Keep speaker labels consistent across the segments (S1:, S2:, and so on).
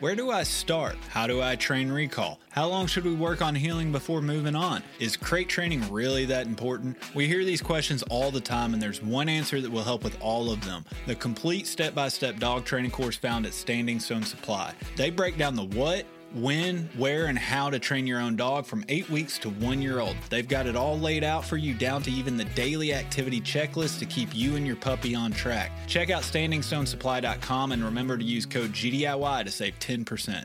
S1: Where do I start? How do I train recall? How long should we work on heeling before moving on? Is crate training really that important? We hear these questions all the time, and there's one answer that will help with all of them the complete step by step dog training course found at Standing Stone Supply. They break down the what, when, where, and how to train your own dog from eight weeks to one year old. They've got it all laid out for you down to even the daily activity checklist to keep you and your puppy on track. Check out standingstonesupply.com and remember to use code GDIY to save 10%.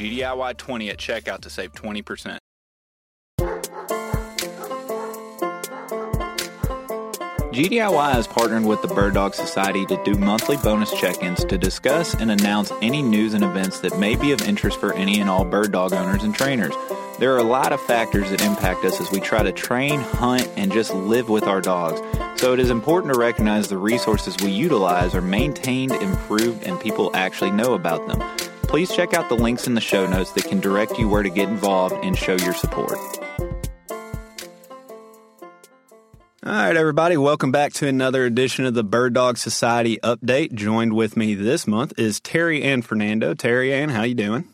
S1: GDIY20 at checkout to save 20%. GDIY has partnered with the Bird Dog Society to do monthly bonus check ins to discuss and announce any news and events that may be of interest for any and all bird dog owners and trainers. There are a lot of factors that impact us as we try to train, hunt, and just live with our dogs. So it is important to recognize the resources we utilize are maintained, improved, and people actually know about them. Please check out the links in the show notes that can direct you where to get involved and show your support. All right, everybody, welcome back to another edition of the Bird Dog Society update. Joined with me this month is Terry Ann Fernando. Terry Ann, how you doing?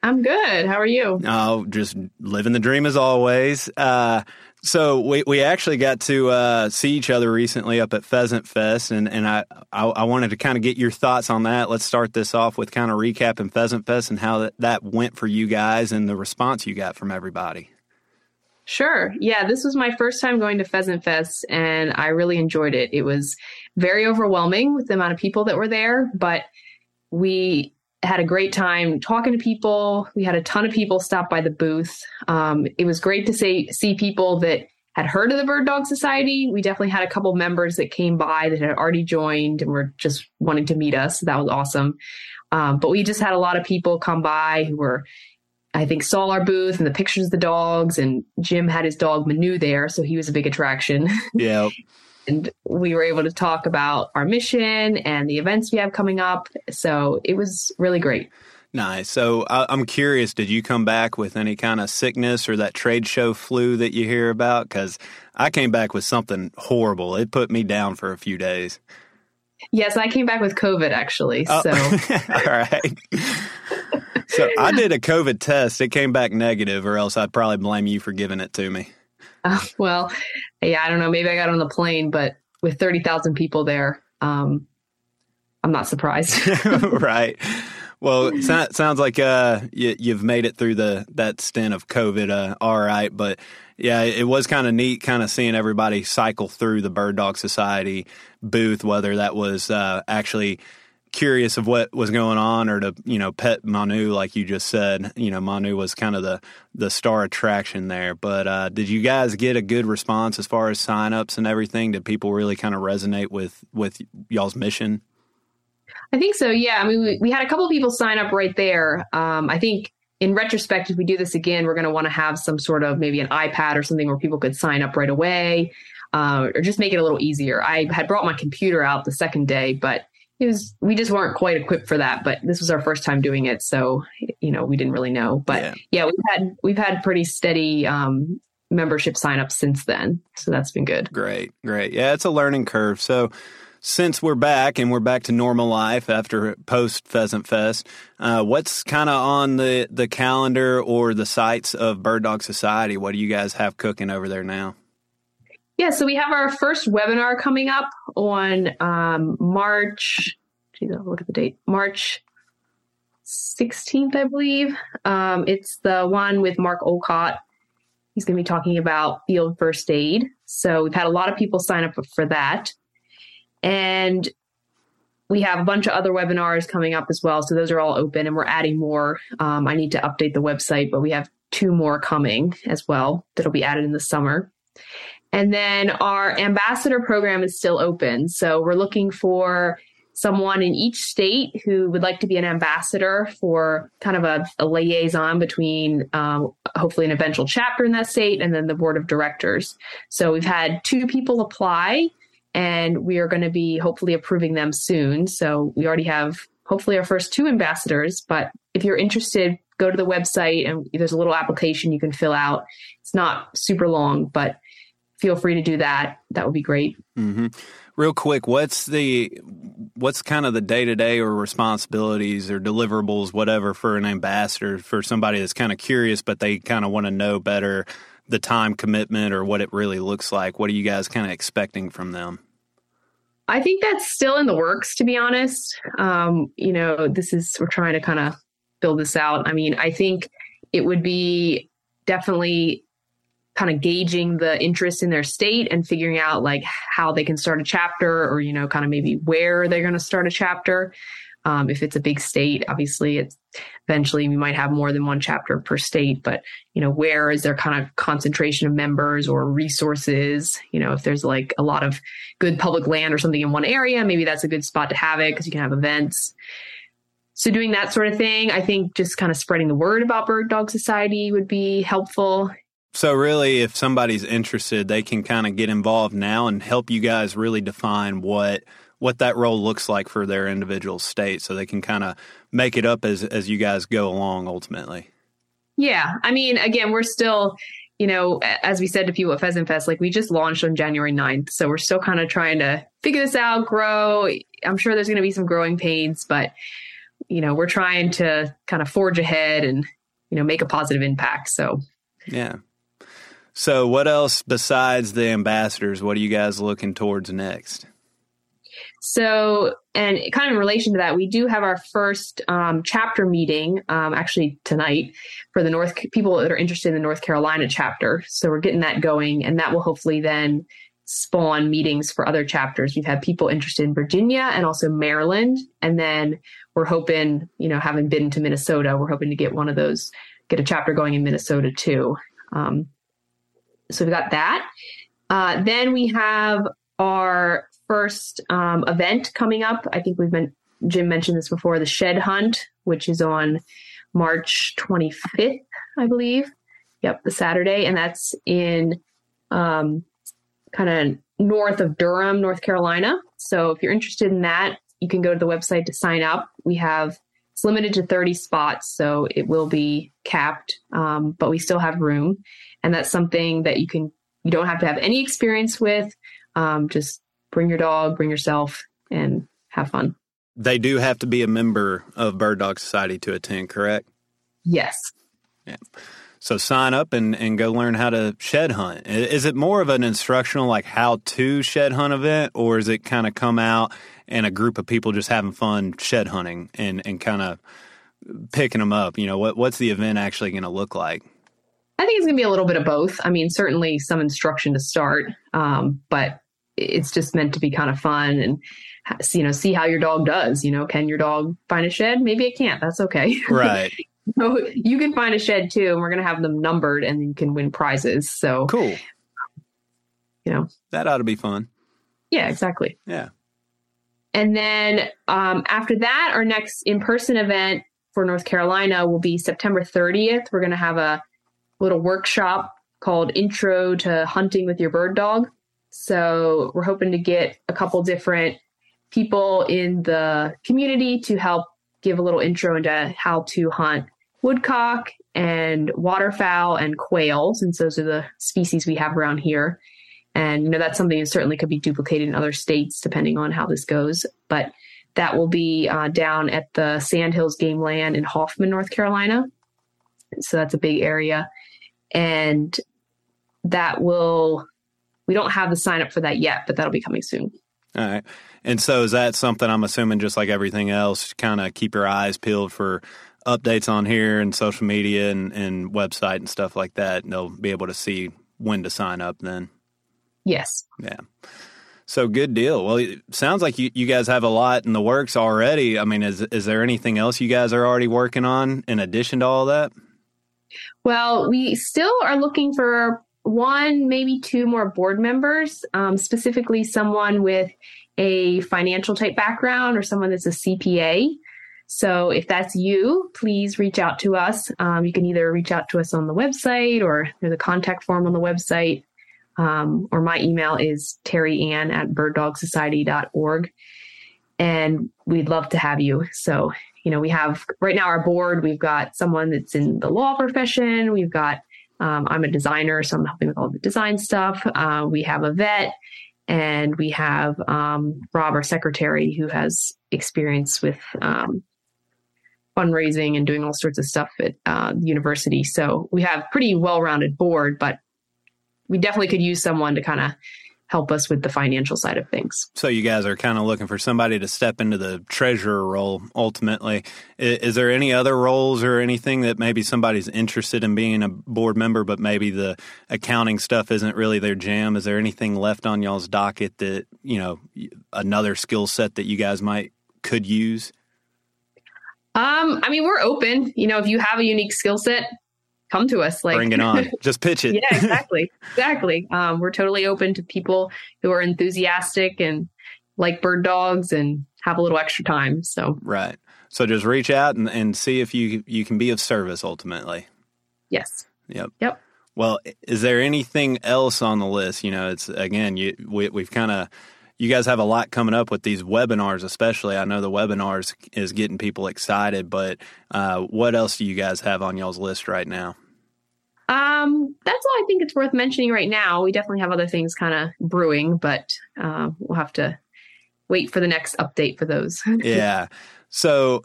S2: I'm good. How are you?
S1: Oh, just living the dream as always. Uh, so we, we actually got to uh, see each other recently up at Pheasant Fest, and, and I, I, I wanted to kind of get your thoughts on that. Let's start this off with kind of recapping Pheasant Fest and how that, that went for you guys and the response you got from everybody.
S2: Sure. Yeah, this was my first time going to Pheasant Fest, and I really enjoyed it. It was very overwhelming with the amount of people that were there, but we had a great time talking to people. We had a ton of people stop by the booth. Um, it was great to say, see people that had heard of the Bird Dog Society. We definitely had a couple members that came by that had already joined and were just wanting to meet us. That was awesome. Um, but we just had a lot of people come by who were I think saw our booth and the pictures of the dogs, and Jim had his dog Manu there, so he was a big attraction.
S1: Yeah.
S2: And we were able to talk about our mission and the events we have coming up. So it was really great.
S1: Nice. So I, am curious, did you come back with any kind of sickness or that trade show flu that you hear about? Because I came back with something horrible. It put me down for a few days.
S2: Yes, I came back with COVID actually. Oh. So,
S1: all right. so I did a COVID test. It came back negative, or else I'd probably blame you for giving it to me.
S2: Uh, well, yeah, I don't know. Maybe I got on the plane, but with 30,000 people there, um, I'm not surprised.
S1: right. Well, it sounds like uh, you, have made it through the that stint of COVID uh, all right. But yeah, it was kind of neat, kind of seeing everybody cycle through the Bird Dog Society booth, whether that was uh, actually curious of what was going on or to you know pet Manu like you just said. You know Manu was kind of the the star attraction there. But uh, did you guys get a good response as far as signups and everything? Did people really kind of resonate with with y'all's mission?
S2: I think so yeah. I mean we, we had a couple people sign up right there. Um, I think in retrospect if we do this again we're going to want to have some sort of maybe an iPad or something where people could sign up right away uh, or just make it a little easier. I had brought my computer out the second day but it was we just weren't quite equipped for that but this was our first time doing it so you know we didn't really know. But yeah, yeah we've had we've had pretty steady um, membership signups since then so that's been good.
S1: Great great. Yeah it's a learning curve. So since we're back and we're back to normal life after post pheasant fest uh, what's kind of on the the calendar or the sights of bird dog society? What do you guys have cooking over there now
S2: yeah, so we have our first webinar coming up on um, March. Geez, I'll look at the date. March 16th, I believe. Um, it's the one with Mark Olcott. He's going to be talking about field first aid. So we've had a lot of people sign up for that. And we have a bunch of other webinars coming up as well. So those are all open and we're adding more. Um, I need to update the website, but we have two more coming as well that'll be added in the summer. And then our ambassador program is still open. So we're looking for someone in each state who would like to be an ambassador for kind of a, a liaison between um, hopefully an eventual chapter in that state and then the board of directors. So we've had two people apply and we are going to be hopefully approving them soon. So we already have hopefully our first two ambassadors. But if you're interested, go to the website and there's a little application you can fill out. It's not super long, but feel free to do that. That would be great.
S1: Mm-hmm. Real quick, what's the what's kind of the day to day or responsibilities or deliverables, whatever, for an ambassador for somebody that's kind of curious, but they kind of want to know better the time commitment or what it really looks like? What are you guys kind of expecting from them?
S2: I think that's still in the works, to be honest. Um, you know, this is, we're trying to kind of build this out. I mean, I think it would be definitely kind of gauging the interest in their state and figuring out like how they can start a chapter or, you know, kind of maybe where they're going to start a chapter. Um, if it's a big state, obviously, it's eventually we might have more than one chapter per state. But you know, where is there kind of concentration of members or resources? You know, if there's like a lot of good public land or something in one area, maybe that's a good spot to have it because you can have events. So doing that sort of thing, I think just kind of spreading the word about Bird Dog Society would be helpful.
S1: So really, if somebody's interested, they can kind of get involved now and help you guys really define what what that role looks like for their individual state so they can kind of make it up as as you guys go along ultimately.
S2: Yeah. I mean, again, we're still, you know, as we said to people at Pheasant Fest, like we just launched on January 9th. So we're still kind of trying to figure this out, grow. I'm sure there's going to be some growing pains, but, you know, we're trying to kind of forge ahead and, you know, make a positive impact. So,
S1: yeah. So, what else besides the ambassadors? What are you guys looking towards next?
S2: So, and kind of in relation to that, we do have our first um, chapter meeting um, actually tonight for the North people that are interested in the North Carolina chapter. So we're getting that going, and that will hopefully then spawn meetings for other chapters. We've had people interested in Virginia and also Maryland, and then we're hoping, you know, having been to Minnesota, we're hoping to get one of those, get a chapter going in Minnesota too. Um, so we've got that. Uh, then we have our first um, event coming up. I think we've been Jim mentioned this before, the Shed Hunt, which is on March 25th, I believe. Yep, the Saturday, and that's in um, kind of north of Durham, North Carolina. So if you're interested in that, you can go to the website to sign up. We have it's limited to 30 spots, so it will be capped, um, but we still have room, and that's something that you can you don't have to have any experience with. Um, just bring your dog, bring yourself, and have fun.
S1: They do have to be a member of Bird Dog Society to attend, correct?
S2: Yes.
S1: Yeah. So sign up and, and go learn how to shed hunt. Is it more of an instructional, like how to shed hunt event, or is it kind of come out and a group of people just having fun shed hunting and, and kind of picking them up? You know, what what's the event actually going to look like?
S2: I think it's going to be a little bit of both. I mean, certainly some instruction to start, um, but it's just meant to be kind of fun and you know see how your dog does you know can your dog find a shed? Maybe it can't. That's okay.
S1: Right.
S2: So you can find a shed too and we're going to have them numbered and you can win prizes so
S1: cool.
S2: You know.
S1: That ought to be fun.
S2: Yeah exactly.
S1: Yeah
S2: and then um, after that our next in-person event for north carolina will be september 30th we're going to have a little workshop called intro to hunting with your bird dog so we're hoping to get a couple different people in the community to help give a little intro into how to hunt woodcock and waterfowl and quail, since those are the species we have around here. And you know that's something that certainly could be duplicated in other states depending on how this goes. But that will be uh, down at the Sandhills Game Land in Hoffman, North Carolina. So that's a big area, and that will we don't have the sign up for that yet, but that'll be coming soon.
S1: All right. And so is that something I'm assuming just like everything else, kind of keep your eyes peeled for updates on here and social media and, and website and stuff like that. And they'll be able to see when to sign up then.
S2: Yes.
S1: Yeah. So good deal. Well, it sounds like you, you guys have a lot in the works already. I mean, is is there anything else you guys are already working on in addition to all that?
S2: Well, we still are looking for one, maybe two more board members, um, specifically someone with a financial type background or someone that's a CPA. So if that's you, please reach out to us. Um, you can either reach out to us on the website or there's a contact form on the website. Um, or my email is terryann at birddogssociety.org. And we'd love to have you. So, you know, we have right now our board, we've got someone that's in the law profession. We've got, um, I'm a designer, so I'm helping with all the design stuff. Uh, we have a vet and we have um, Rob, our secretary, who has experience with um, fundraising and doing all sorts of stuff at uh, the university. So we have pretty well-rounded board, but we definitely could use someone to kind of help us with the financial side of things.
S1: So you guys are kind of looking for somebody to step into the treasurer role ultimately. Is, is, there any other roles or anything that maybe somebody's interested in being a board member but maybe the accounting stuff isn't really their jam? Is there anything left on y'all's docket that, you know, another skill set that you guys might could use?
S2: Um, I mean, we're open. You know, if you have a unique skill set, come to us.
S1: Like, bring it on. Just pitch it.
S2: yeah, exactly, exactly. Um, we're totally open to people who are enthusiastic and like bird dogs and have a little extra time. So
S1: right. So just reach out and, and see if you you can be of service ultimately.
S2: Yes.
S1: Yep.
S2: Yep.
S1: Well, is there anything else on the list? You know, it's again, you we, we've kind of you guys have a lot coming up with these webinars, especially. I know the webinars is getting people excited, but uh, what else do you guys have on y'all's list right now?
S2: Um, that's all I think it's worth mentioning right now. We definitely have other things kind of brewing, but uh, we'll have to wait for the next update for those.
S1: yeah. So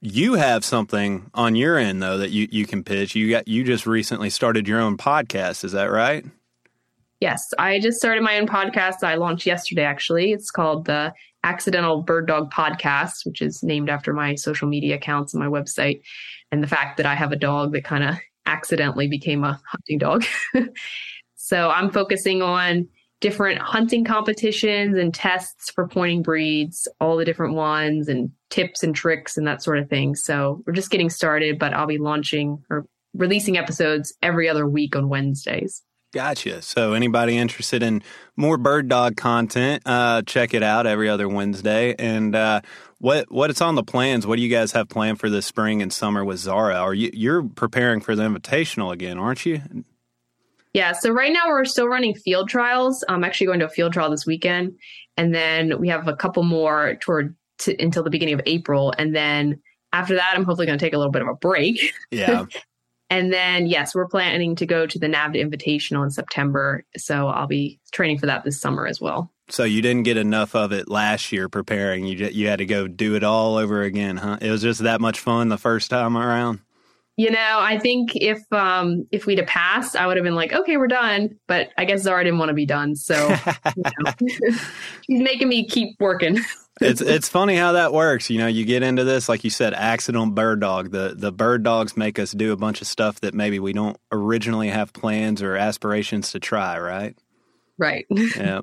S1: you have something on your end though that you, you can pitch. You got you just recently started your own podcast, is that right?
S2: Yes, I just started my own podcast. I launched yesterday, actually. It's called the Accidental Bird Dog Podcast, which is named after my social media accounts and my website, and the fact that I have a dog that kind of accidentally became a hunting dog. so I'm focusing on different hunting competitions and tests for pointing breeds, all the different ones, and tips and tricks and that sort of thing. So we're just getting started, but I'll be launching or releasing episodes every other week on Wednesdays.
S1: Gotcha. So anybody interested in more bird dog content, uh, check it out every other Wednesday. And uh, what what it's on the plans? What do you guys have planned for the spring and summer with Zara? Are you you're preparing for the invitational again, aren't you?
S2: Yeah. So right now we're still running field trials. I'm actually going to a field trial this weekend, and then we have a couple more toward to, until the beginning of April, and then after that, I'm hopefully going to take a little bit of a break.
S1: Yeah.
S2: And then, yes, we're planning to go to the NAVHDA Invitational in September. So I'll be training for that this summer as well.
S1: So you didn't get enough of it last year preparing. You you had to go do it all over again, huh? It was just that much fun the first time around.
S2: You know, I think if um if we'd have passed, I would have been like, okay, we're done. But I guess Zara didn't want to be done, so you know. she's making me keep working
S1: it's it's funny how that works. You know, you get into this, like you said, accidental bird dog. The the bird dogs make us do a bunch of stuff that maybe we don't originally have plans or aspirations to try, right?
S2: Right.
S1: yeah.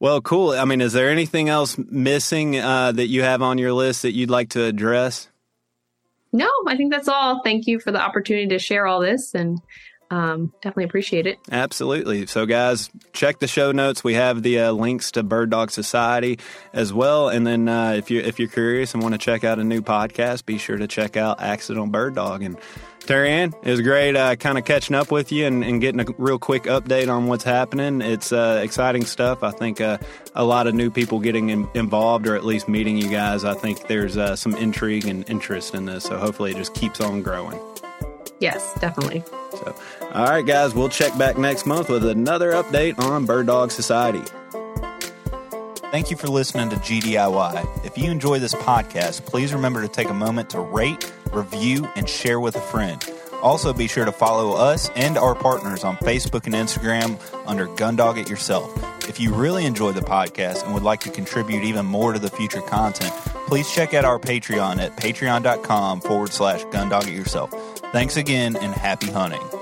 S1: Well, cool. I mean, is there anything else missing uh, that you have on your list that you'd like to address?
S2: No, I think that's all. Thank you for the opportunity to share all this and um, definitely appreciate it.
S1: Absolutely. So, guys, check the show notes. We have the uh, links to Bird Dog Society as well. And then, uh, if you if you're curious and want to check out a new podcast, be sure to check out Accidental Bird Dog. And Terryann, it was great uh, kind of catching up with you and, and, getting a real quick update on what's happening. It's uh, exciting stuff. I think uh, a lot of new people getting in, involved or at least meeting you guys. I think there's uh, some intrigue and interest in this. So hopefully it just keeps on growing.
S2: Yes, definitely.
S1: So, all right, guys, we'll check back next month with another update on Bird Dog Society. Thank you for listening to GDIY. If you enjoy this podcast, please remember to take a moment to rate, review, and share with a friend. Also, be sure to follow us and our partners on Facebook and Instagram under Gundog It Yourself. If you really enjoy the podcast and would like to contribute even more to the future content, please check out our Patreon at patreon.com forward slash Gundog It Yourself. Thanks again and happy hunting.